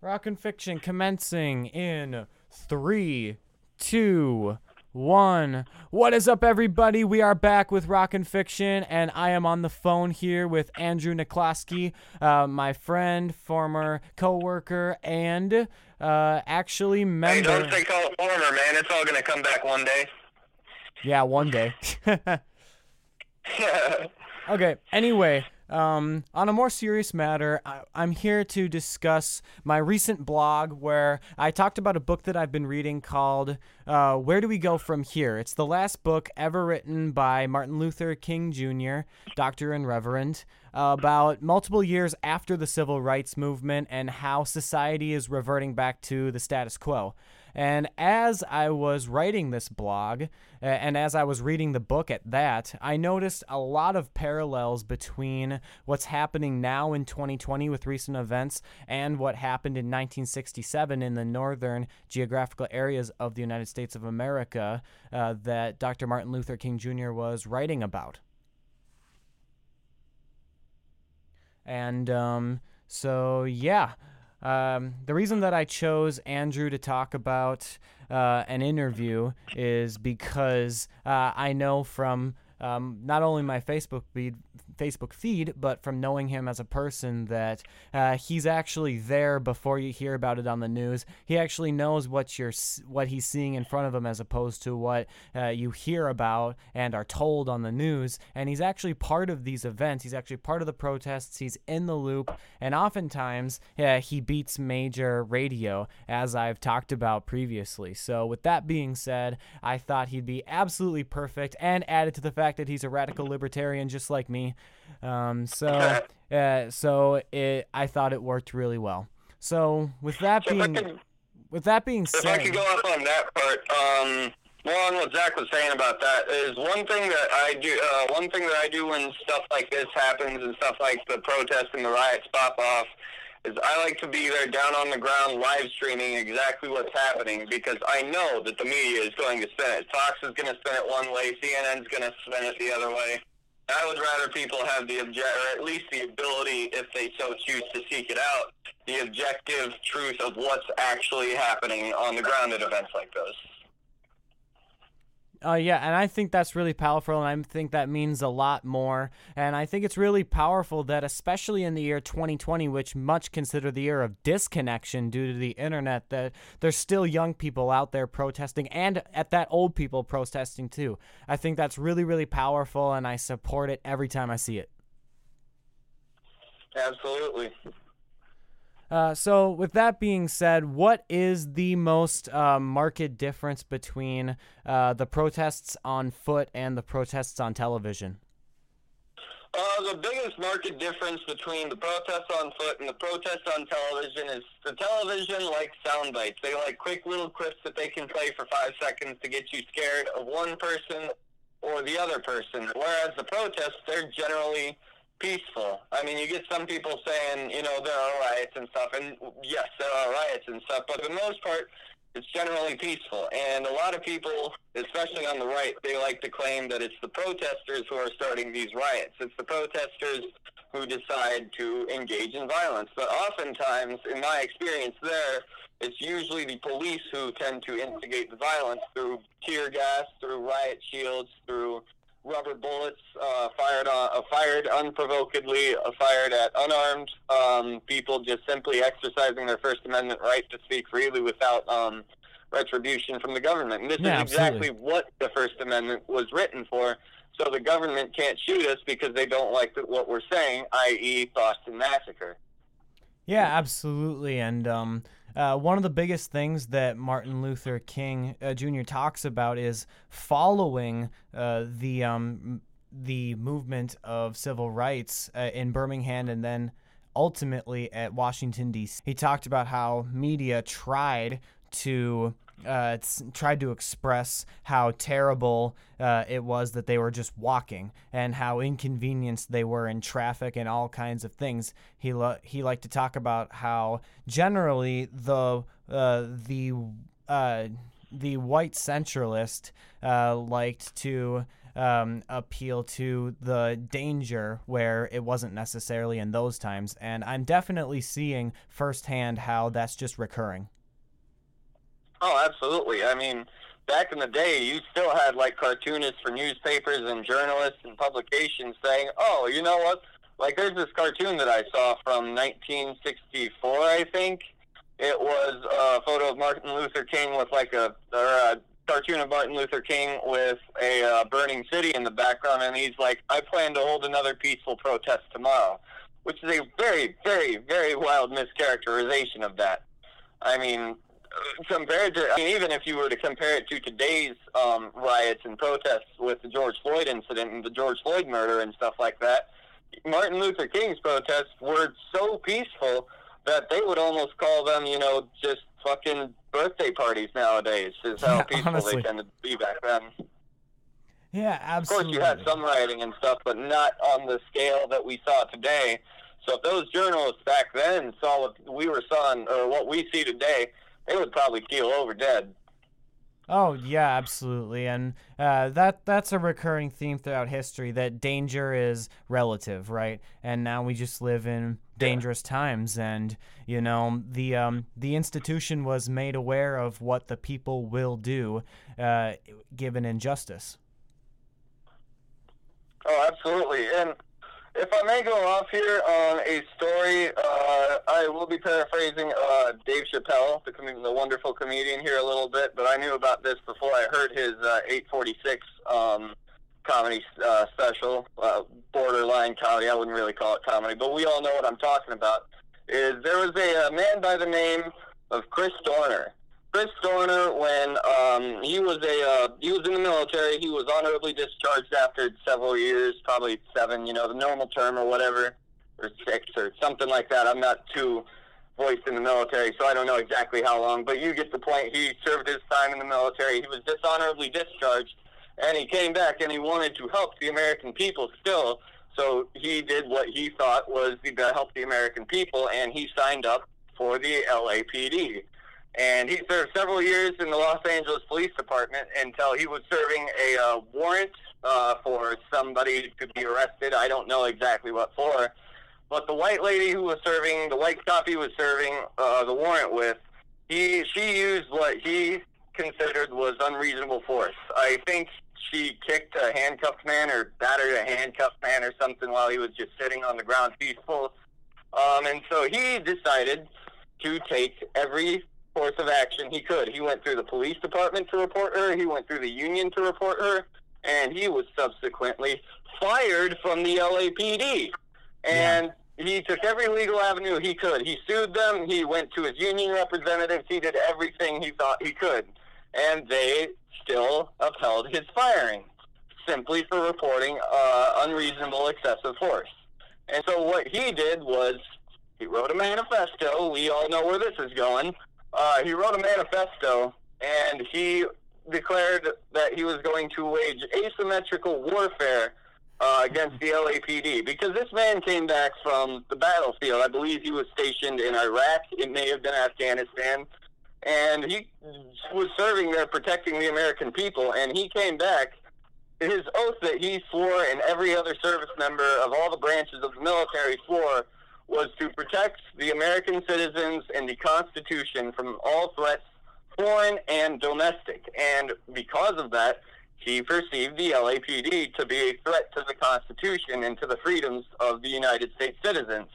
Rock and fiction commencing in three, two, one. What is up, everybody? We are back with Rock and Fiction, and I am on the phone here with Andrew Niklawski, uh, my friend, former co-worker, and uh, actually Hey, member. don't say call it former, man. It's all gonna come back one day. yeah, one day. Okay. Anyway, um, on a more serious matter, I, I'm here to discuss my recent blog where I talked about a book that I've been reading called uh, "Where Do We Go From Here." It's the last book ever written by Martin Luther King Jr., Doctor and Reverend, uh, about multiple years after the Civil Rights Movement and how society is reverting back to the status quo. And as I was writing this blog, uh, and as I was reading the book at that, I noticed a lot of parallels between what's happening now in 2020 with recent events and what happened in 1967 in the northern geographical areas of the United States of America uh, that Dr. Martin Luther King Jr. was writing about. And um, so, yeah. Um, the reason that I chose Andrew to talk about uh, an interview is because uh, I know from um, not only my Facebook feed, Facebook feed, but from knowing him as a person that uh, he's actually there before you hear about it on the news. He actually knows what you're what he's seeing in front of him as opposed to what uh, you hear about and are told on the news. And he's actually part of these events. He's actually part of the protests. He's in the loop, and oftentimes uh, he beats major radio, as I've talked about previously. So with that being said, I thought he'd be absolutely perfect, and added to the fact that he's a radical libertarian just like me. Um, so, uh, so it, I thought it worked really well. So with that So being, could, with that being if I said, could go up on that part, um, more on what Zach was saying about that is one thing that I do. Uh, one thing that I do when stuff like this happens and stuff like the protests and the riots pop off is I like to be there down on the ground live streaming exactly what's happening because I know that the media is going to spin it. Fox is going to spin it one way, CNN's going to spin it the other way. I would rather people have the object, or at least the ability, if they so choose to seek it out, the objective truth of what's actually happening on the ground at events like those. Uh, yeah, and I think that's really powerful, and I think that means a lot more. And I think it's really powerful that, especially in the year 2020, which much consider the year of disconnection due to the internet, that there's still young people out there protesting, and at that, old people protesting too. I think that's really, really powerful, and I support it every time I see it. Absolutely. Uh, so, with that being said, what is the most uh, marked difference between uh, the protests on foot and the protests on television? Uh, the biggest market difference between the protests on foot and the protests on television is the television likes sound bites. They like quick little clips that they can play for five seconds to get you scared of one person or the other person. Whereas the protests, they're generally peaceful. I mean, you get some people saying, you know, there are riots and stuff, and yes, there are riots and stuff, but for the most part, it's generally peaceful. And a lot of people, especially on the right, they like to claim that it's the protesters who are starting these riots. It's the protesters who decide to engage in violence. But oftentimes, in my experience there, it's usually the police who tend to instigate the violence through tear gas, through riot shields, through rubber bullets uh, fired on, uh, fired unprovokedly, uh, fired at unarmed um, people, just simply exercising their First Amendment right to speak freely without um, retribution from the government. And this Yeah, is exactly absolutely. what the First Amendment was written for. So the government can't shoot us because they don't like what we're saying, i.e., Boston Massacre. Yeah, absolutely. And um, uh, one of the biggest things that Martin Luther King uh, Jr. talks about is following uh, the um, the movement of civil rights uh, in Birmingham and then ultimately at Washington D.C. He talked about how media tried to uh, it's tried to express how terrible uh, it was that they were just walking and how inconvenienced they were in traffic and all kinds of things. He lo- he liked to talk about how generally the uh, the uh, the white centralist uh, liked to um, appeal to the danger where it wasn't necessarily in those times. And I'm definitely seeing firsthand how that's just recurring. Oh, absolutely. I mean, back in the day, you still had like cartoonists for newspapers and journalists and publications saying, "Oh, you know what? Like, there's this cartoon that I saw from 1964, I think. It was a photo of Martin Luther King with like a or a cartoon of Martin Luther King with a uh, burning city in the background, and he's like, "I plan to hold another peaceful protest tomorrow," which is a very, very, very wild mischaracterization of that. I mean, compared to, I mean, even if you were to compare it to today's um, riots and protests with the George Floyd incident and the George Floyd murder and stuff like that, Martin Luther King's protests were so peaceful that they would almost call them, you know, just fucking birthday parties nowadays. Is how Yeah, peaceful honestly. they tended to be back then. Yeah, absolutely. Of course, you had some rioting and stuff, but not on the scale that we saw today. So if those journalists back then saw what we were seeing or what we see today, they would probably keel over dead. Oh yeah, absolutely, and uh, that that's a recurring theme throughout history. That danger is relative, right? And now we just live in dangerous times, and you know the um, the institution was made aware of what the people will do, uh, given injustice. Oh, absolutely. And if I may go off here on a story, uh, I will be paraphrasing uh, Dave Chappelle, the, com- the wonderful comedian, here a little bit. But I knew about this before I heard his uh, 846 um, comedy uh, special, uh, borderline comedy. I wouldn't really call it comedy, but we all know what I'm talking about. Is there was a, uh man by the name of Chris Dorner. Chris Dorner, when um, he was a uh, he was in the military, he was honorably discharged after several years, probably seven, you know, the normal term or whatever, or six or something like that. I'm not too voiced in the military, so I don't know exactly how long, but you get the point. He served his time in the military. He was dishonorably discharged, and he came back and he wanted to help the American people still. So he did what he thought was to help the American people, and he signed up for the LAPD and he served several years in the Los Angeles Police Department until he was serving a uh, warrant uh, for somebody to be arrested. I don't know exactly what for, but the white lady who was serving, the white cop he was serving uh, the warrant with, he she used what he considered was unreasonable force. I think she kicked a handcuffed man or battered a handcuffed man or something while he was just sitting on the ground peaceful. Um, and so he decided to take every course of action he could. He went through the police department to report her. He went through the union to report her, and he was subsequently fired from the LAPD. And he took every legal avenue he could. He sued them. He went to his union representatives. He did everything he thought he could, and they still upheld his firing simply for reporting uh, unreasonable excessive force. And so what he did was he wrote a manifesto. We all know where this is going. Uh, he wrote a manifesto and he declared that he was going to wage asymmetrical warfare uh, against the LAPD because this man came back from the battlefield. I believe he was stationed in Iraq. It may have been Afghanistan. And he was serving there protecting the American people. And he came back. His oath that he swore and every other service member of all the branches of the military swore was to protect the American citizens and the Constitution from all threats, foreign and domestic. And because of that, he perceived the LAPD to be a threat to the Constitution and to the freedoms of the United States citizens.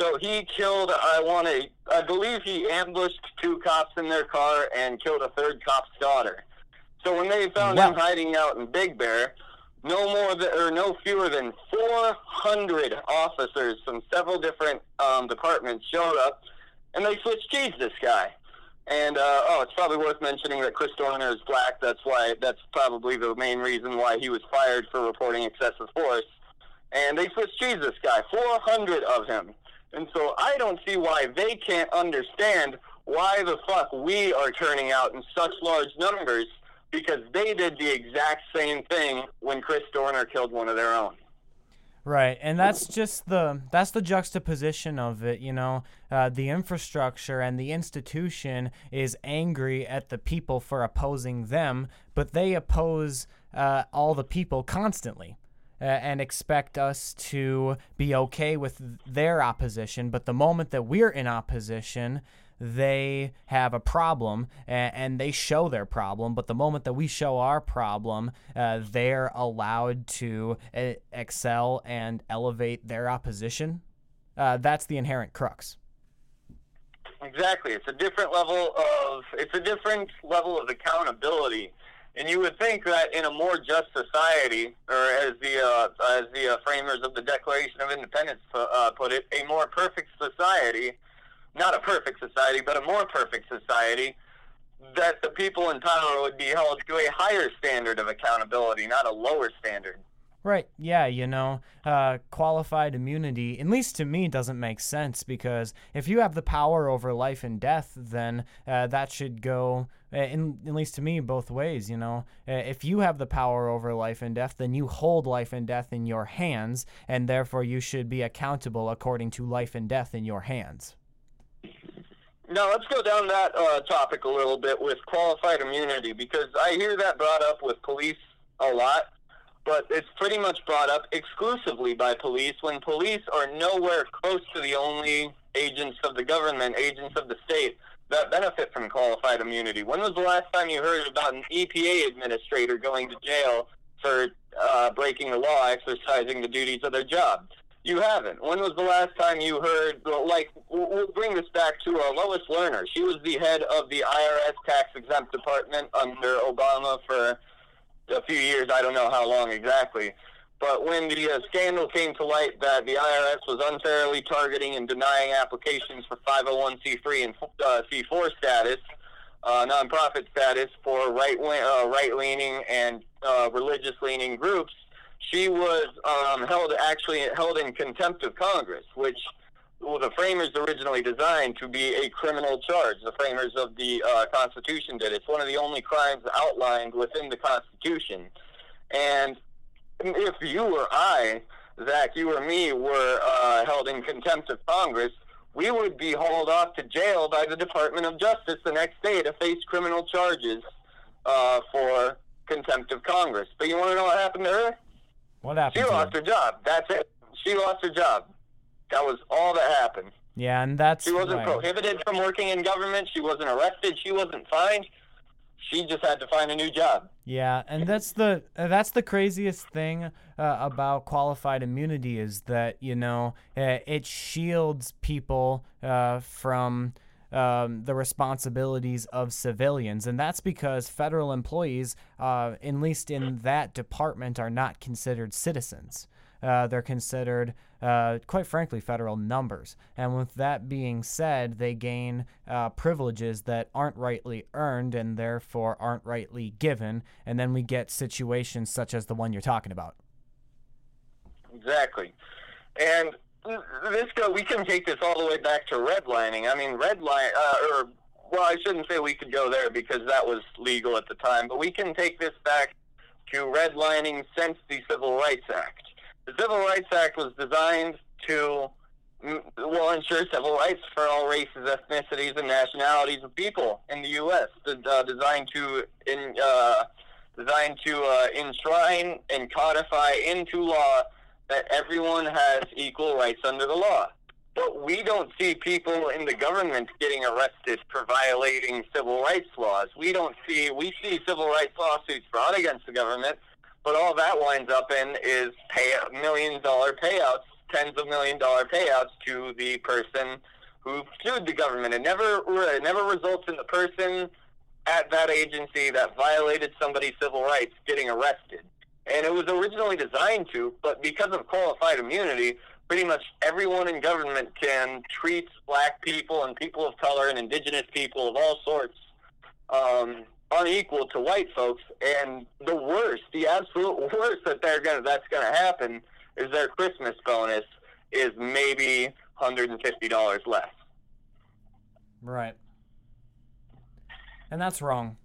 So he killed, I want to, I believe he ambushed two cops in their car and killed a third cop's daughter. So when they found Wow. him hiding out in Big Bear, no more than, or no fewer than 400 officers from several different um, departments showed up, and they switched cheese this guy. And uh, oh, it's probably worth mentioning that Chris Dorner is black. That's why. That's probably the main reason why he was fired for reporting excessive force. And they switched cheese this guy, 400 of him. And so I don't see why they can't understand why the fuck we are turning out in such large numbers because they did the exact same thing when Chris Dorner killed one of their own. Right, and that's just the that's the juxtaposition of it. You know, uh, the infrastructure and the institution is angry at the people for opposing them, but they oppose uh, all the people constantly. Uh, and expect us to be okay with their opposition, but the moment that we're in opposition, they have a problem and, and, they show their problem. But the moment that we show our problem, uh, they're allowed to uh, excel and elevate their opposition. Uh, that's the inherent crux. Exactly. It's a different level of it's a different level of accountability. And you would think that in a more just society, or as the uh, as the uh, framers of the Declaration of Independence uh, put it, a more perfect society, not a perfect society, but a more perfect society, that the people in power would be held to a higher standard of accountability, not a lower standard. Right. Yeah. You know, uh, qualified immunity, at least to me, doesn't make sense because if you have the power over life and death, then uh, that should go, uh, in, at least to me, both ways. You know, uh, if you have the power over life and death, then you hold life and death in your hands, and therefore you should be accountable according to life and death in your hands. Now, let's go down that uh, topic a little bit with qualified immunity because I hear that brought up with police a lot but it's pretty much brought up exclusively by police when police are nowhere close to the only agents of the government, agents of the state that benefit from qualified immunity. When was the last time you heard about an EPA administrator going to jail for uh, breaking the law, exercising the duties of their job? You haven't. When was the last time you heard, like, we'll bring this back to uh, Lois Lerner. She was the head of the IRS tax exempt department under Obama for a few years. I don't know how long exactly. But when the uh, scandal came to light that the IRS was unfairly targeting and denying applications for 501c3 and uh, C4 status, uh, nonprofit status for right uh, right leaning and uh, religious leaning groups, she was um, held actually held in contempt of Congress, which well, the framers originally designed to be a criminal charge. The framers of the uh, Constitution did. It's one of the only crimes outlined within the Constitution. And if you or I, Zach, you or me, were uh, held in contempt of Congress, we would be hauled off to jail by the Department of Justice the next day to face criminal charges uh, for contempt of Congress. But you want to know what happened to her? What happened? She lost her job. That's it. She lost her job. That was all that happened. Yeah, and that's she wasn't prohibited from working in government. She wasn't arrested. She wasn't fined. She just had to find a new job. Yeah, and that's the uh, that's the craziest thing uh, about qualified immunity is that you know uh, it shields people uh, from. Um, the responsibilities of civilians, and that's because federal employees, uh, at least in that department, are not considered citizens. Uh, they're considered, uh, quite frankly, federal numbers. And with that being said, they gain uh, privileges that aren't rightly earned and therefore aren't rightly given. And then we get situations such as the one you're talking about. Exactly. And this go, we can take this all the way back to redlining. I mean, redline, uh, or well, I shouldn't say we could go there because that was legal at the time, but we can take this back to redlining since the Civil Rights Act. The Civil Rights Act was designed to mm, well ensure civil rights for all races, ethnicities, and nationalities of people in the U.S. Uh, designed to in, uh, designed to uh, enshrine and codify into law that everyone has equal rights under the law. But we don't see people in the government getting arrested for violating civil rights laws. We don't see we see civil rights lawsuits brought against the government but all that winds up in is pay million dollar payouts, tens of million dollar payouts to the person who sued the government. It never it never results in the person at that agency that violated somebody's civil rights getting arrested. And it was originally designed to, but because of qualified immunity, pretty much everyone in government can treat black people and people of color and indigenous people of all sorts um, unequal to white folks. And the worst, the absolute worst that they're gonna that's gonna happen is their Christmas bonus is maybe hundred and fifty dollars less. Right. And that's wrong.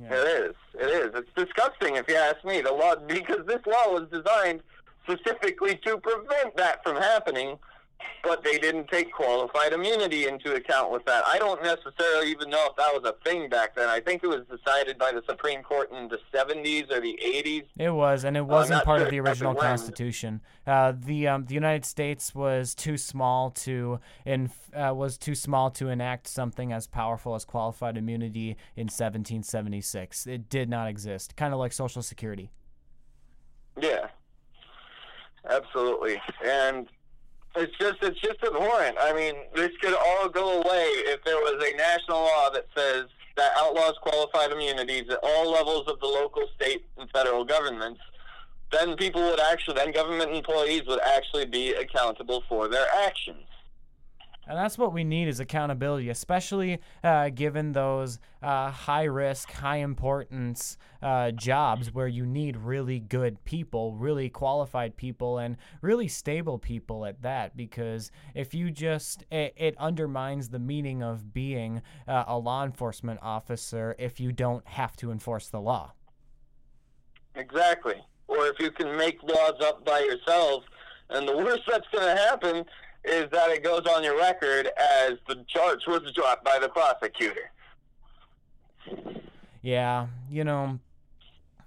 Yeah. It is. It is. It's disgusting if you ask me. The law because this law was designed specifically to prevent that from happening but they didn't take qualified immunity into account with that. I don't necessarily even know if that was a thing back then. I think it was decided by the Supreme Court in the 70s or the 80s. It was, and it wasn't part sure of the original Constitution. Uh, the um, the United States was too small to in uh, was too small to enact something as powerful as qualified immunity in 1776. It did not exist, kind of like Social Security. Yeah, absolutely, and it's just it's just abhorrent. I mean, this could all go away if there was a national law that says that outlaws qualified immunities at all levels of the local, state, and federal governments. Then people would actually, then government employees would actually be accountable for their actions. And that's what we need is accountability, especially uh, given those uh, high risk, high importance uh, jobs where you need really good people, really qualified people, and really stable people at that. Because if you just, it, it undermines the meaning of being uh, a law enforcement officer if you don't have to enforce the law. Exactly. Or if you can make laws up by yourself. And the worst that's going to happen is that it goes on your record as the charge was dropped by the prosecutor. Yeah, you know,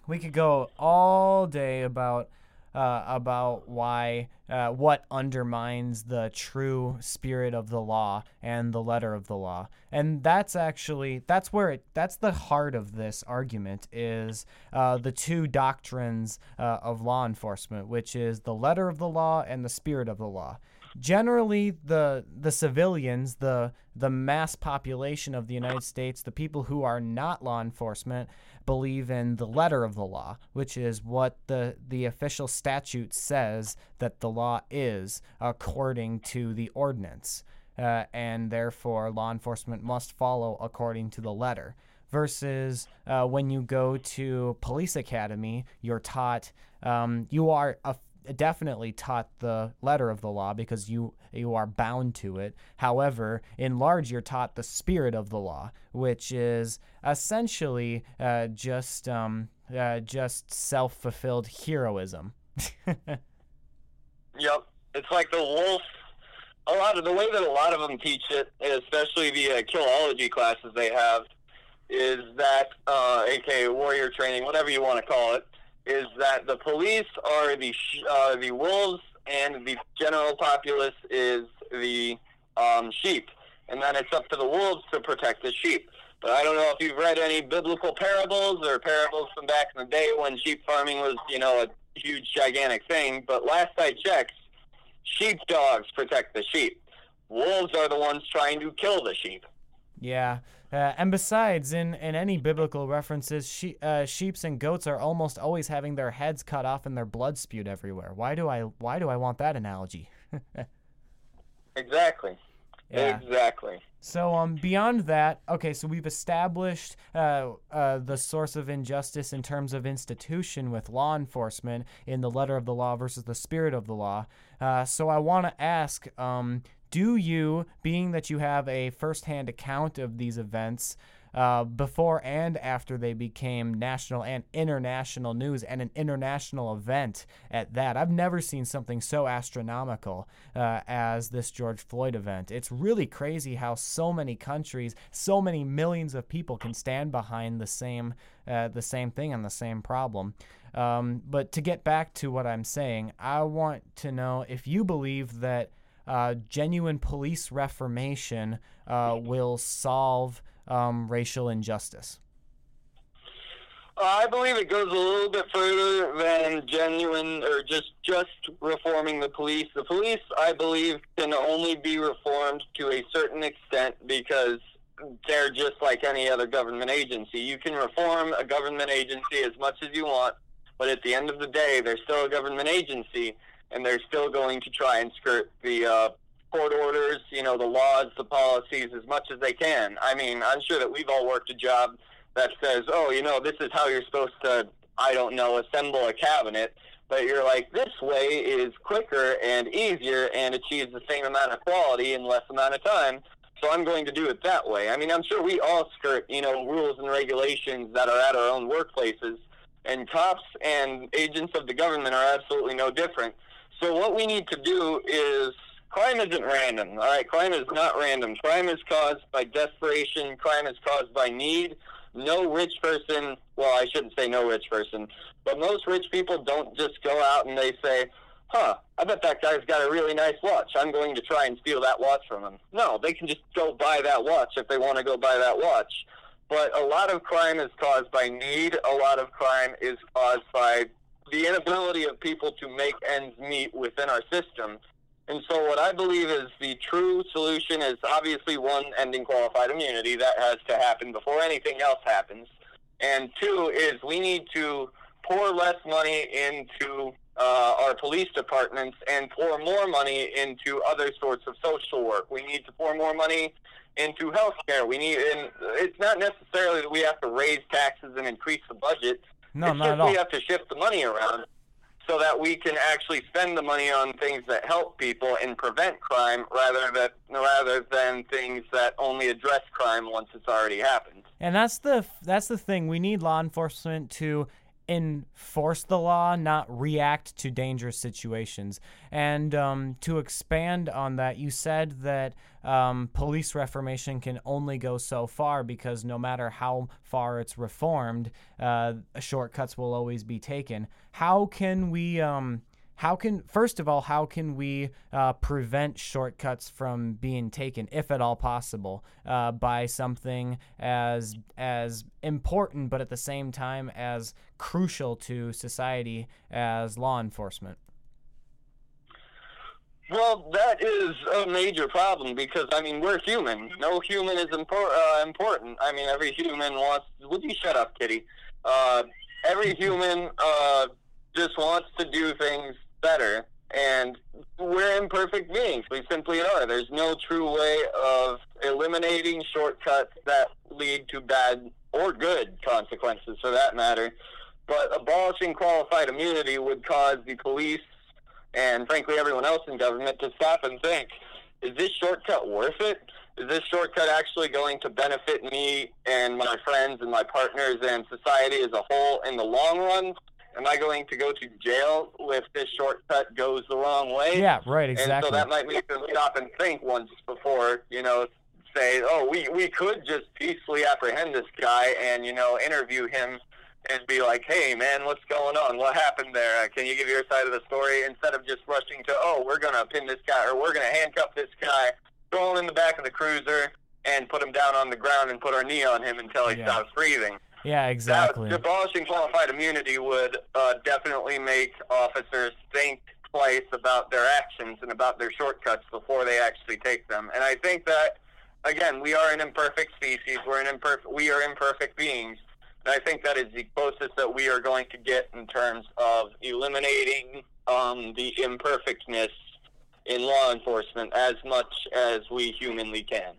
we could go all day about uh, about why uh, what undermines the true spirit of the law and the letter of the law and that's actually that's where it that's the heart of this argument is uh, the two doctrines uh, of law enforcement which is the letter of the law and the spirit of the law generally the the civilians, the the mass population of the United States, the people who are not law enforcement believe in the letter of the law, which is what the the official statute says that the law is according to the ordinance. Uh, and therefore law enforcement must follow according to the letter versus uh, when you go to police academy you're taught um, you are a definitely taught the letter of the law because you you are bound to it. However, in large, you're taught the spirit of the law, which is essentially uh, just um, uh, just self fulfilled heroism. yep, it's like the wolf. A lot of the way that a lot of them teach it, especially the uh, killology classes they have, is that uh, aka warrior training, whatever you want to call it is that the police are the sh- uh, the wolves and the general populace is the um, sheep, and then it's up to the wolves to protect the sheep. But I don't know if you've read any biblical parables or parables from back in the day when sheep farming was, you know, a huge, gigantic thing. But last I checked, sheep dogs protect the sheep. Wolves are the ones trying to kill the sheep. Yeah, uh, and besides, in, in any biblical references, she, uh, sheep's and goats are almost always having their heads cut off and their blood spewed everywhere. Why do I why do I want that analogy? exactly. Yeah. Exactly. So um, beyond that, okay, so we've established uh, uh, the source of injustice in terms of institution with law enforcement in the letter of the law versus the spirit of the law. Uh, so I want to ask, um, do you, being that you have a firsthand account of these events uh, before and after they became national and international news and an international event at that, I've never seen something so astronomical uh, as this George Floyd event. It's really crazy how so many countries, so many millions of people can stand behind the same, uh, the same thing and the same problem. Um, but to get back to what I'm saying, I want to know if you believe that uh, genuine police reformation uh, will solve um, racial injustice? I believe it goes a little bit further than genuine or just just reforming the police. The police, I believe, can only be reformed to a certain extent because they're just like any other government agency. You can reform a government agency as much as you want, but at the end of the day, they're still a government agency, and they're still going to try and skirt the uh, court orders, you know, the laws, the policies as much as they can. I mean, I'm sure that we've all worked a job that says, oh, you know, this is how you're supposed to, I don't know, assemble a cabinet. But you're like, this way is quicker and easier and achieves the same amount of quality in less amount of time. So I'm going to do it that way. I mean, I'm sure we all skirt, you know, rules and regulations that are at our own workplaces. And cops and agents of the government are absolutely no different. So what we need to do is crime isn't random. All right, crime is not random. Crime is caused by desperation. Crime is caused by need. No rich person, well, I shouldn't say no rich person, but most rich people don't just go out and they say, huh, I bet that guy's got a really nice watch. I'm going to try and steal that watch from him. No, they can just go buy that watch if they want to go buy that watch. But a lot of crime is caused by need. A lot of crime is caused by the inability of people to make ends meet within our system. And so, what I believe is the true solution is obviously one, ending qualified immunity. That has to happen before anything else happens. And two is we need to pour less money into uh, our police departments and pour more money into other sorts of social work. We need to pour more money into healthcare. We need, and it's not necessarily that we have to raise taxes and increase the budget. No, it's not just at all. we have to shift the money around so that we can actually spend the money on things that help people and prevent crime rather that rather than things that only address crime once it's already happened. And that's the that's the thing. We need law enforcement to enforce the law, not react to dangerous situations. And um, to expand on that, you said that um, police reformation can only go so far because no matter how far it's reformed, uh, shortcuts will always be taken. How can we? Um, how can first of all how can we uh, prevent shortcuts from being taken if at all possible uh, by something as as important but at the same time as crucial to society as law enforcement Well, that is a major problem because I mean we're human. No human is impor- uh, important. I mean every human wants. Would you shut up, Kitty? Uh, every human uh, just wants to do things better, and we're imperfect beings. We simply are. There's no true way of eliminating shortcuts that lead to bad or good consequences, for that matter. But abolishing qualified immunity would cause the police and frankly everyone else in government to stop and think, is this shortcut worth it? Is this shortcut actually going to benefit me and my friends and my partners and society as a whole in the long run? Am I going to go to jail if this shortcut goes the wrong way? yeah right exactly. And so that might make them stop and think once before, you know, say, oh, we, we could just peacefully apprehend this guy and, you know, interview him and be like, hey, man, what's going on? What happened there? Uh, Can you give your side of the story? Instead of just rushing to, oh, we're going to pin this guy or we're going to handcuff this guy, throw him in the back of the cruiser and put him down on the ground and put our knee on him until he Yeah. stops breathing. yeah exactly That, abolishing qualified immunity would uh, definitely make officers think twice about their actions and about their shortcuts before they actually take them. And I think that, again, we are an imperfect species. We're an imperfect. We are imperfect beings. And I think that is the closest that we are going to get in terms of eliminating um, the imperfectness in law enforcement as much as we humanly can.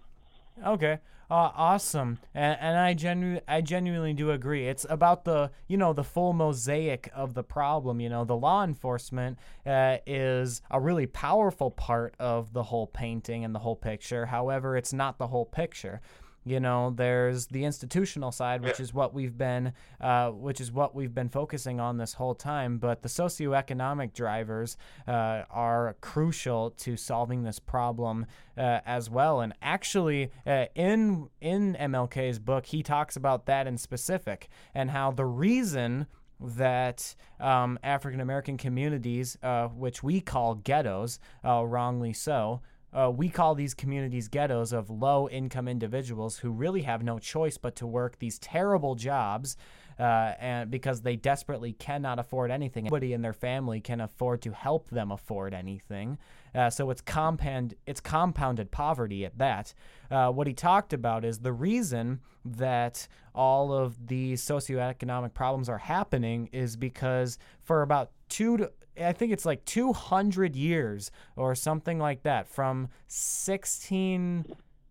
Okay. Uh, awesome. And, and I genu- I genuinely do agree. It's about the, you know, the full mosaic of the problem. You know, the law enforcement uh, is a really powerful part of the whole painting and the whole picture. However, it's not the whole picture. You know, there's the institutional side, which Yeah. is what we've been, uh, which is what we've been focusing on this whole time. But the socioeconomic drivers uh, are crucial to solving this problem uh, as well. And actually, uh, in in MLK's book, he talks about that in specific and how the reason that um, African American communities, uh, which we call ghettos, uh, wrongly so, uh, we call these communities ghettos of low income individuals who really have no choice but to work these terrible jobs uh, and because they desperately cannot afford anything. Nobody in their family can afford to help them afford anything. Uh, so it's compound it's compounded poverty at that. Uh, what he talked about is the reason that all of these socioeconomic problems are happening is because for about two to I think it's like 200 years or something like that from 16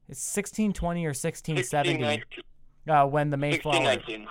it's 1620 or 1670 uh, when the Mayflower 1619.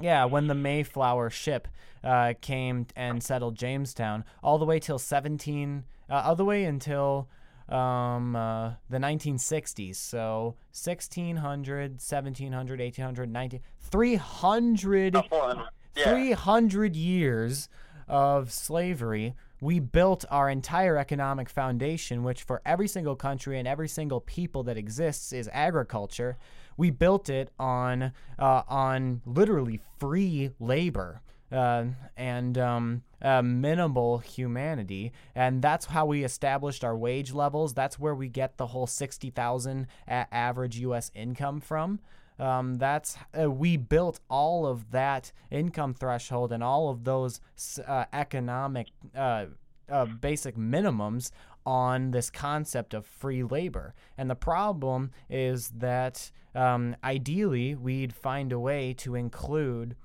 yeah, when the Mayflower ship uh, came and settled Jamestown, all the way till 17, uh, all the way until um, uh, the 1960s. So 1600, 1700, 1800, 19, 300, About 400. Yeah. 300 years of slavery we built our entire economic foundation, which for every single country and every single people that exists is agriculture. We built it on uh, on literally free labor uh, and um, uh, minimal humanity, and that's how we established our wage levels. That's where we get the whole sixty thousand average U.S. income from. Um, that's uh, we built all of that income threshold and all of those uh, economic uh, uh, basic minimums on this concept of free labor. And the problem is that um, ideally we'd find a way to include.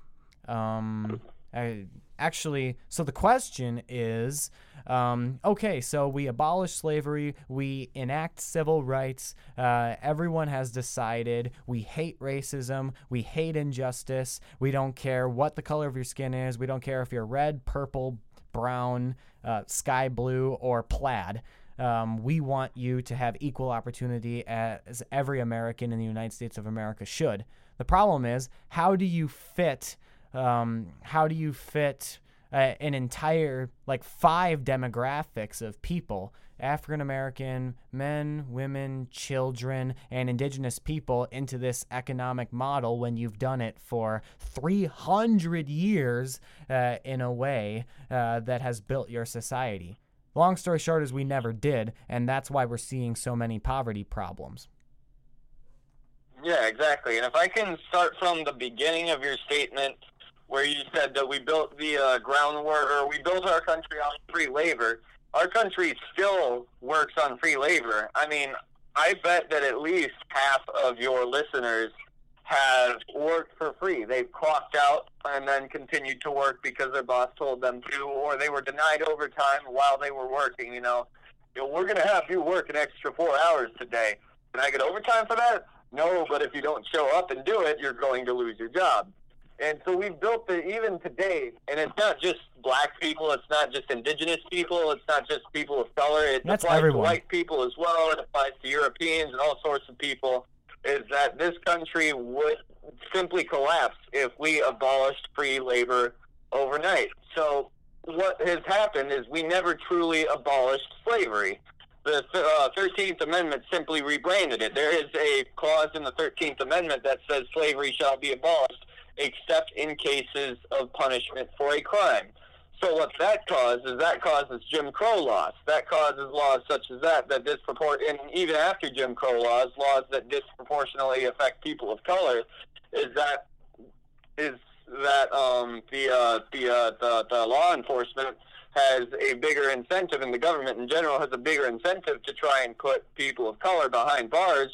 Um, actually, so the question is um, okay, so we abolish slavery, we enact civil rights, uh, everyone has decided we hate racism, we hate injustice, we don't care what the color of your skin is, we don't care if you're red, purple, brown, uh, sky blue, or plaid. Um, we want you to have equal opportunity as every American in the United States of America should. The problem is, how do you fit? Um, how do you fit uh, an entire like five demographics of people African American men, women, children, and indigenous people into this economic model when you've done it for 300 years uh, in a way uh, that has built your society. Long story short is we never did, and that's why we're seeing so many poverty problems. Yeah, exactly. And if I can start from the beginning of your statement where you said that we built the uh, groundwork, or we built our country on free labor. Our country still works on free labor. I mean, I bet that at least half of your listeners have worked for free. They've clocked out and then continued to work because their boss told them to, or they were denied overtime while they were working. You know, you know we're going to have you work an extra four hours today. Can I get overtime for that? No, but if you don't show up and do it, you're going to lose your job. And so we've built it even today, and it's not just black people, it's not just indigenous people, it's not just people of color, it That's applies everyone. to white people as well, it applies to Europeans and all sorts of people, is that this country would simply collapse if we abolished free labor overnight. So what has happened is we never truly abolished slavery. The uh, 13th Amendment simply rebranded it. There is a clause in the 13th Amendment that says slavery shall be abolished except in cases of punishment for a crime. So what that causes, that causes Jim Crow laws. That causes laws such as that that disproport, and even after Jim Crow laws, laws that disproportionately affect people of color, is that is that um, the, uh, the, uh, the the law enforcement has a bigger incentive, and the government in general has a bigger incentive to try and put people of color behind bars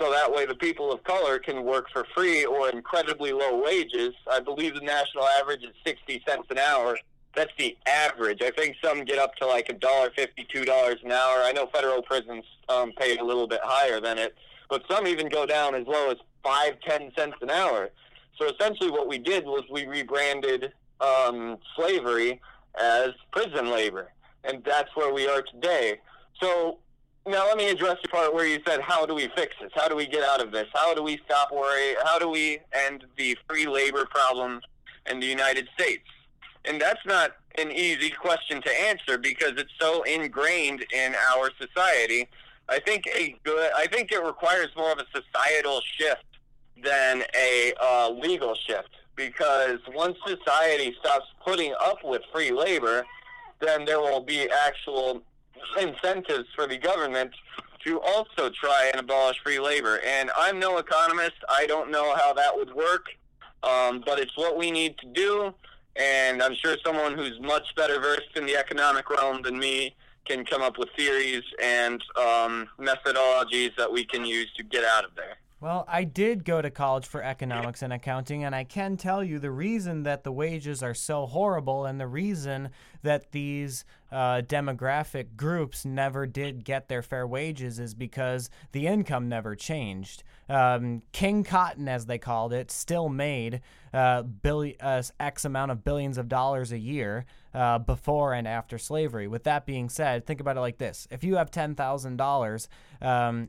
so that way the people of color can work for free or incredibly low wages. I believe the national average is 60 cents an hour. That's the average. I think some get up to like a dollar fifty, two dollars an hour. I know federal prisons um, pay a little bit higher than it, but some even go down as low as five, ten cents an hour. So essentially, what we did was we rebranded um, slavery as prison labor, and that's where we are today. So now let me address the part where you said, "How do we fix this? How do we get out of this? How do we stop worry? How do we end the free labor problem in the United States?" And that's not an easy question to answer because it's so ingrained in our society. I think a good. I think it requires more of a societal shift than a uh, legal shift because once society stops putting up with free labor, then there will be actual incentives for the government to also try and abolish free labor. And I'm no economist. I don't know how that would work, um, but it's what we need to do. And I'm sure someone who's much better versed in the economic realm than me can come up with theories and um, methodologies that we can use to get out of there. Well, I did go to college for economics and accounting, and I can tell you the reason that the wages are so horrible and the reason that these uh, demographic groups never did get their fair wages is because the income never changed. Um, King Cotton, as they called it, still made uh, billi- uh, X amount of billions of dollars a year uh, before and after slavery. With that being said, think about it like this: if you have ten thousand um, dollars,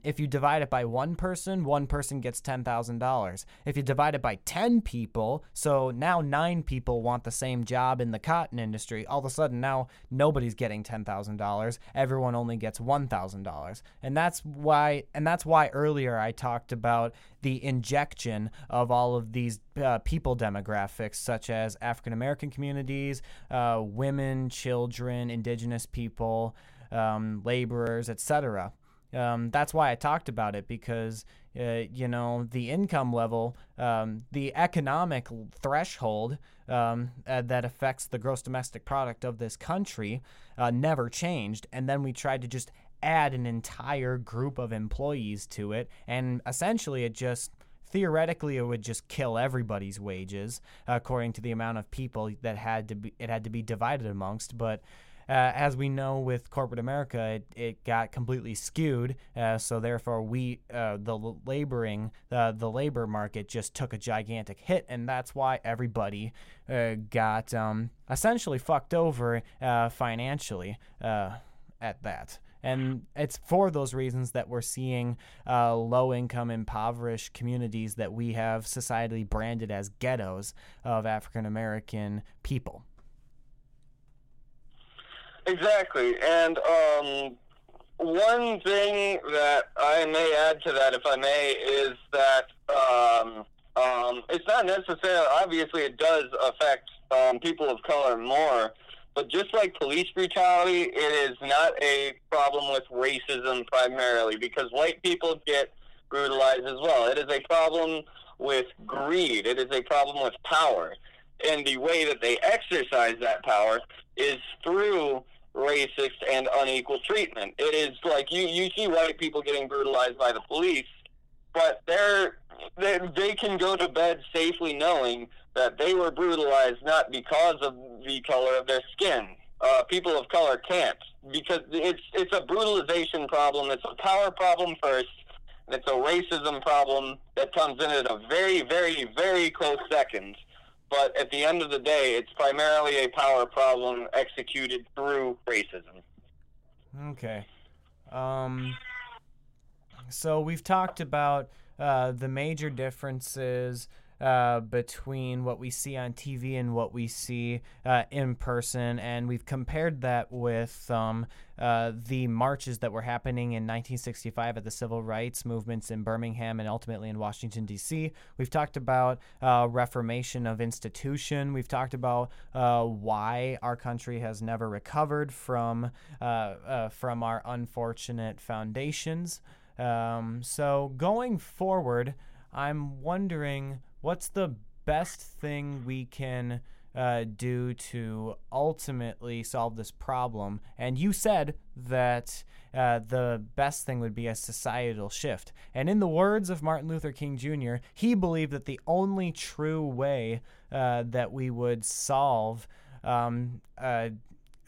if you divide it by one person, one person gets ten thousand dollars. If you divide it by ten people, so now nine people want the same job in the cotton industry, all of a sudden now nobody's getting $10,000. Everyone only gets $1,000. And that's why and that's why earlier I talked about the injection of all of these uh, people demographics such as African American communities, uh, women, children, indigenous people, um, laborers, etc. Um, that's why I talked about it because uh, you know the income level, um, the economic threshold um, uh, that affects the gross domestic product of this country uh, never changed, and then we tried to just add an entire group of employees to it, and essentially it just theoretically it would just kill everybody's wages according to the amount of people that had to be it had to be divided amongst, but uh, as we know with corporate America, it, it got completely skewed. Uh, so therefore, we uh, the laboring uh, the labor market just took a gigantic hit, and that's why everybody uh, got um, essentially fucked over uh, financially at that. And it's for those reasons that we're seeing uh, low income, impoverished communities that we have societally branded as ghettos of African American people. Exactly, and um, one thing that I may add to that, if I may, is that um, um, it's not necessarily. Obviously, it does affect um, people of color more, but just like police brutality, it is not a problem with racism primarily because white people get brutalized as well. It is a problem with greed. It is a problem with power. And the way that they exercise that power is through racist and unequal treatment. It is like you, you see white people getting brutalized by the police, but they're, they, they can go to bed safely knowing that they were brutalized not because of the color of their skin. Uh, people of color can't because it's it's a brutalization problem. It's a power problem first. And it's a racism problem that comes in at a very, very, very close second. But at the end of the day, it's primarily a power problem executed through racism. Okay. Um, so we've talked about uh, the major differences uh, between what we see on TV and what we see uh, in person, and we've compared that with um, uh, the marches that were happening in 1965 at the civil rights movements in Birmingham and ultimately in Washington D.C. We've talked about uh, reformation of institution. We've talked about uh, why our country has never recovered from from our unfortunate foundations. Um, so going forward, I'm wondering what's the best thing we can uh, do to ultimately solve this problem? And you said that uh, the best thing would be a societal shift. And in the words of Martin Luther King Jr., he believed that the only true way uh, that we would solve um,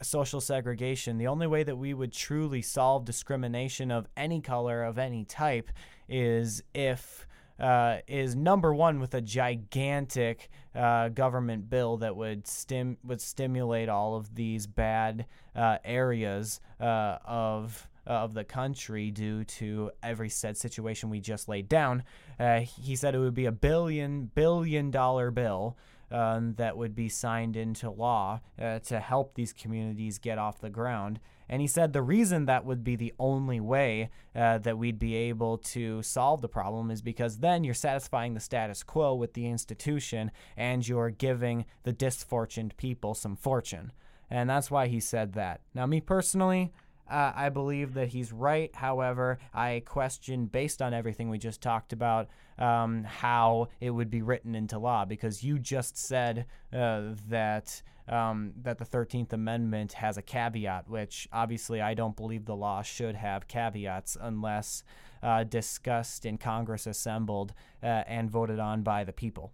social segregation, the only way that we would truly solve discrimination of any color, of any type, is if uh, is number one with a gigantic uh, government bill that would stim would stimulate all of these bad uh, areas uh, of of the country due to every said situation we just laid down. Uh, he said it would be a billion billion dollar bill. Um, that would be signed into law uh, to help these communities get off the ground. And he said the reason that would be the only way uh, that we'd be able to solve the problem is because then you're satisfying the status quo with the institution and you're giving the disfortunate people some fortune. And that's why he said that. Now, me personally, uh, I believe that he's right. However, I question, based on everything we just talked about, um, how it would be written into law because you just said uh, that um, that the 13th Amendment has a caveat, which obviously I don't believe the law should have caveats unless uh, discussed in Congress assembled uh, and voted on by the people.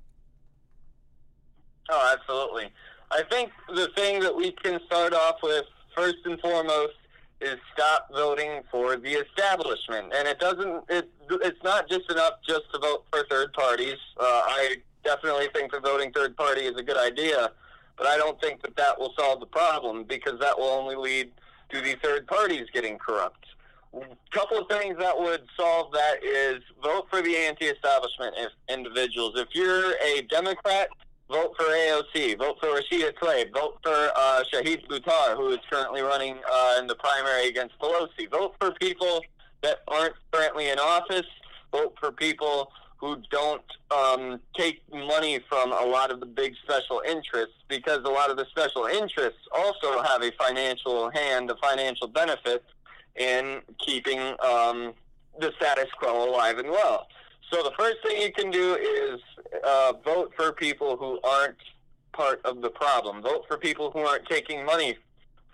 Oh, absolutely. I think the thing that we can start off with, first and foremost, is stop voting for the establishment. And it doesn't, it, it's not just enough just to vote for third parties. Uh, I definitely think the voting third party is a good idea. But I don't think that that will solve the problem because that will only lead to the third parties getting corrupt. A couple of things that would solve that is vote for the anti-establishment individuals. If you're a Democrat, vote for AOC, vote for Rashida Tlaib, vote for uh, Shahid Buttar, who is currently running uh, in the primary against Pelosi. Vote for people that aren't currently in office. Vote for people who don't um, take money from a lot of the big special interests because a lot of the special interests also have a financial hand, a financial benefit in keeping um, the status quo alive and well. So the first thing you can do is uh, vote for people who aren't part of the problem. Vote for people who aren't taking money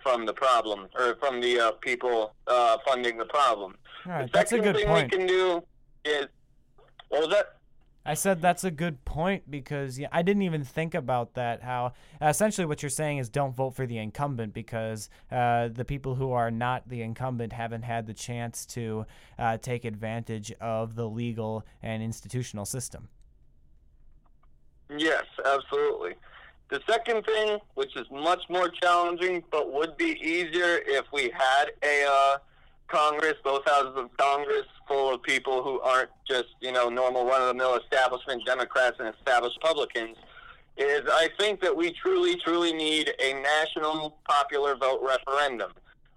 from the problem or from the uh, people uh, funding the problem. All right, the that's a second good thing point. we can do is what was that? I said that's a good point because yeah, I didn't even think about that. How essentially what you're saying is don't vote for the incumbent because uh, the people who are not the incumbent haven't had the chance to uh, take advantage of the legal and institutional system. Yes, absolutely. The second thing, which is much more challenging, but would be easier if we had a uh, Congress, both houses of Congress, full of people who aren't just you know normal run-of-the-mill establishment Democrats and established Republicans, is I think that we truly, truly need a national popular vote referendum.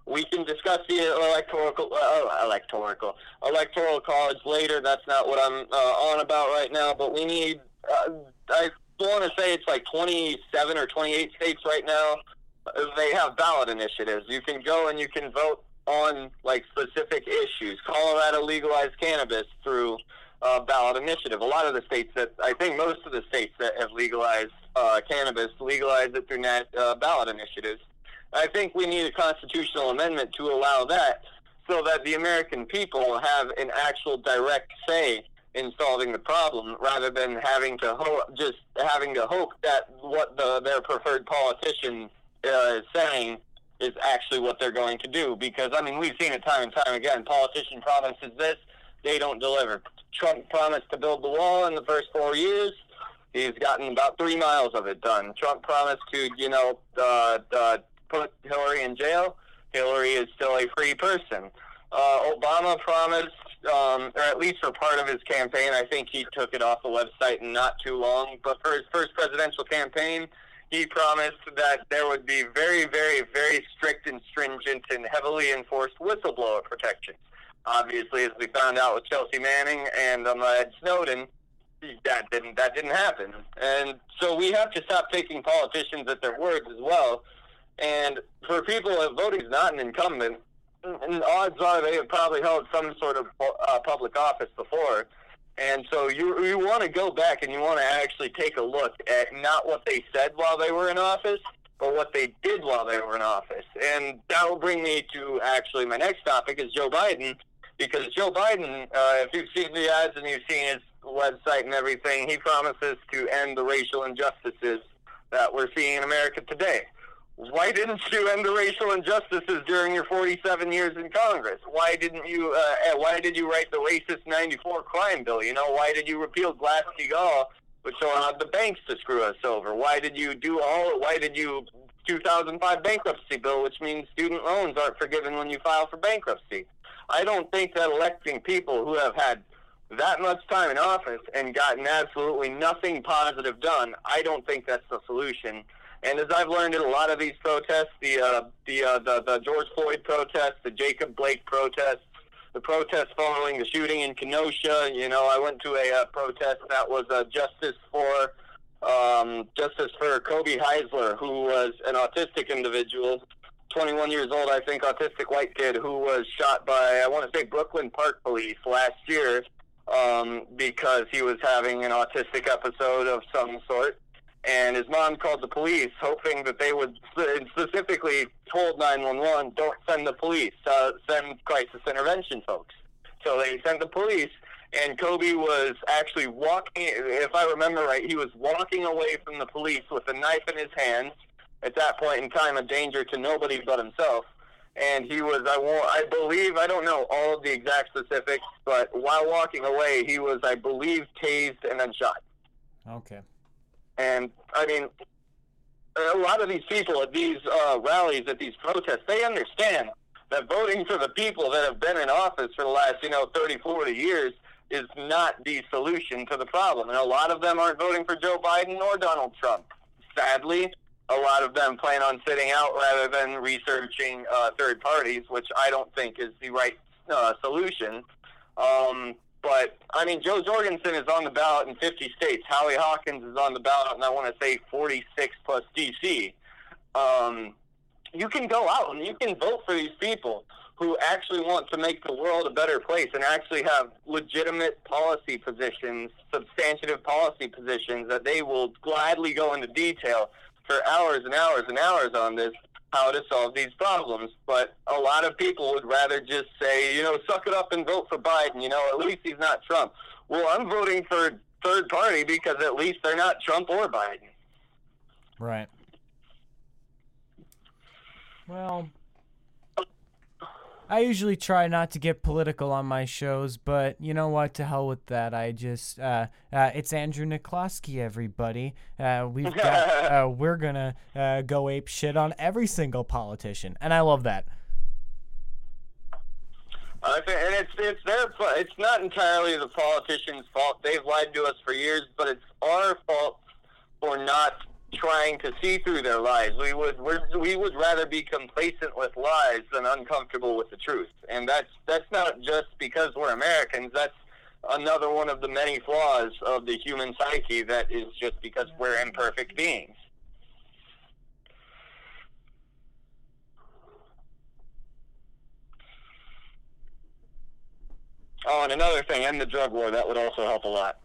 We can discuss the electoral uh, electoral electoral college later. That's not what I'm uh, on about right now. But we need. Uh, I want to say it's like 27 or 28 states right now. They have ballot initiatives. You can go and you can vote on like specific issues. Colorado legalized cannabis through uh, ballot initiative. A lot of the states that I think most of the states that have legalized uh, cannabis legalize it through nat- uh, ballot initiatives. I think we need a constitutional amendment to allow that, so that the American people have an actual direct say in solving the problem, rather than having to ho- just having to hope that what the their preferred politician uh, is saying is actually what they're going to do. Because I mean, we've seen it time and time again. Politician promises this, they don't deliver. Trump promised to build the wall in the first four years. He's gotten about three miles of it done. Trump promised to, you know, uh, uh, put Hillary in jail. Hillary is still a free person. Uh, Obama promised, um, or at least for part of his campaign, I think he took it off the website in not too long. But for his first presidential campaign, he promised that there would be very, very, very strict and stringent and heavily enforced whistleblower protections. Obviously, as we found out with Chelsea Manning and um, Ed Snowden, that didn't that didn't happen. And so we have to stop taking politicians at their words as well. And for people that voting is not an incumbent, and odds are they have probably held some sort of uh, public office before. And so you you want to go back and you want to actually take a look at not what they said while they were in office, but what they did while they were in office. And that will bring me to actually my next topic is Joe Biden, because Joe Biden, uh, if you've seen the ads and you've seen his website and everything, he promises to end the racial injustices that we're seeing in America today. Why didn't you end the racial injustices during your 47 years in Congress? Why didn't you? Uh, why did you write the racist 94 crime bill? You know, why did you repeal Glass-Steagall, which allowed the banks to screw us over? Why did you do all? Why did you 2005 bankruptcy bill, which means student loans aren't forgiven when you file for bankruptcy? I don't think that electing people who have had that much time in office and gotten absolutely nothing positive done, I don't think that's the solution. And as I've learned in a lot of these protests, the uh, the, uh, the the George Floyd protests, the Jacob Blake protests, the protests following the shooting in Kenosha. You know, I went to a uh, protest that was uh, justice for um, justice for Kobe Heisler, who was an autistic individual, 21 years old, I think, autistic white kid who was shot by I want to say Brooklyn Park Police last year um, because he was having an autistic episode of some sort and his mom called the police, hoping that they would specifically told 911, "Don't send the police, uh, send crisis intervention folks." So they sent the police, and Kobe was actually walking. If I remember right, he was walking away from the police with a knife in his hand. At that point in time, a danger to nobody but himself. And he was, I, wa- I believe, I don't know all of the exact specifics, but while walking away, he was, I believe, tased and then shot. Okay. And I mean, a lot of these people at these uh, rallies, at these protests, they understand that voting for the people that have been in office for the last, you know, 30, 40 years, is not the solution to the problem. And a lot of them aren't voting for Joe Biden or Donald Trump. Sadly, a lot of them plan on sitting out rather than researching uh, third parties, which I don't think is the right uh, solution. Um, but I mean, Jo Jorgensen is on the ballot in 50 states. Howie Hawkins is on the ballot, and I want to say 46 plus DC. Um, you can go out and you can vote for these people who actually want to make the world a better place and actually have legitimate policy positions, substantive policy positions that they will gladly go into detail for hours and hours and hours on this how to solve these problems. But a lot of people would rather just say, you know, suck it up and vote for Biden. You know, at least he's not Trump. Well, I'm voting for third party because at least they're not Trump or Biden. Right. Well, I usually try not to get political on my shows, but you know what? To hell with that. I just uh, uh, it's Andrew Niklawski, everybody. Uh, we've got uh, we're gonna uh, go ape shit on every single politician, and I love that. And it's it's their it's not entirely the politicians' fault. They've lied to us for years, but it's our fault for not trying to see through their lies. We would we would rather be complacent with lies than uncomfortable with the truth. And that's that's not just because we're Americans. That's another one of the many flaws of the human psyche that is just because we're imperfect beings. Oh, and another thing, end the drug war. That would also help a lot.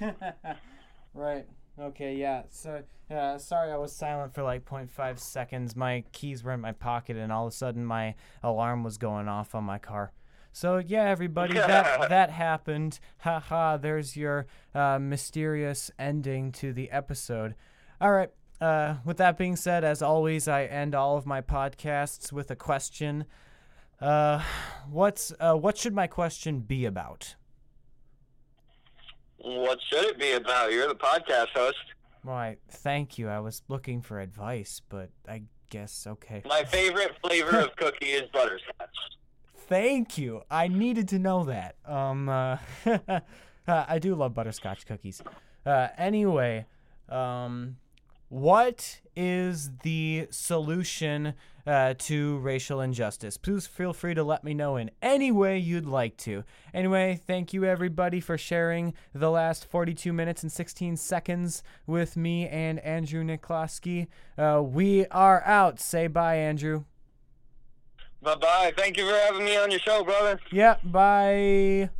right. Okay, yeah. So, uh, sorry I was silent for like 0.5 seconds. My keys were in my pocket, and all of a sudden my alarm was going off on my car. So yeah, everybody, that that happened. Haha, ha, there's your uh, mysterious ending to the episode. All right. Uh, with that being said, as always, I end all of my podcasts with a question. Uh, what's uh, what should my question be about? What should it be about? You're the podcast host. Why, thank you. I was looking for advice, but I guess okay. My favorite flavor of cookie is butterscotch. Thank you. I needed to know that. Um, uh, uh, I do love butterscotch cookies. Uh, anyway, um, what is the solution uh, to racial injustice? Please feel free to let me know in any way you'd like to. Anyway, thank you everybody for sharing the last 42 minutes and 16 seconds with me and Andrew Niklawski. Uh, we are out. Say bye, Andrew. Bye bye. Thank you for having me on your show, brother. Yep. Bye.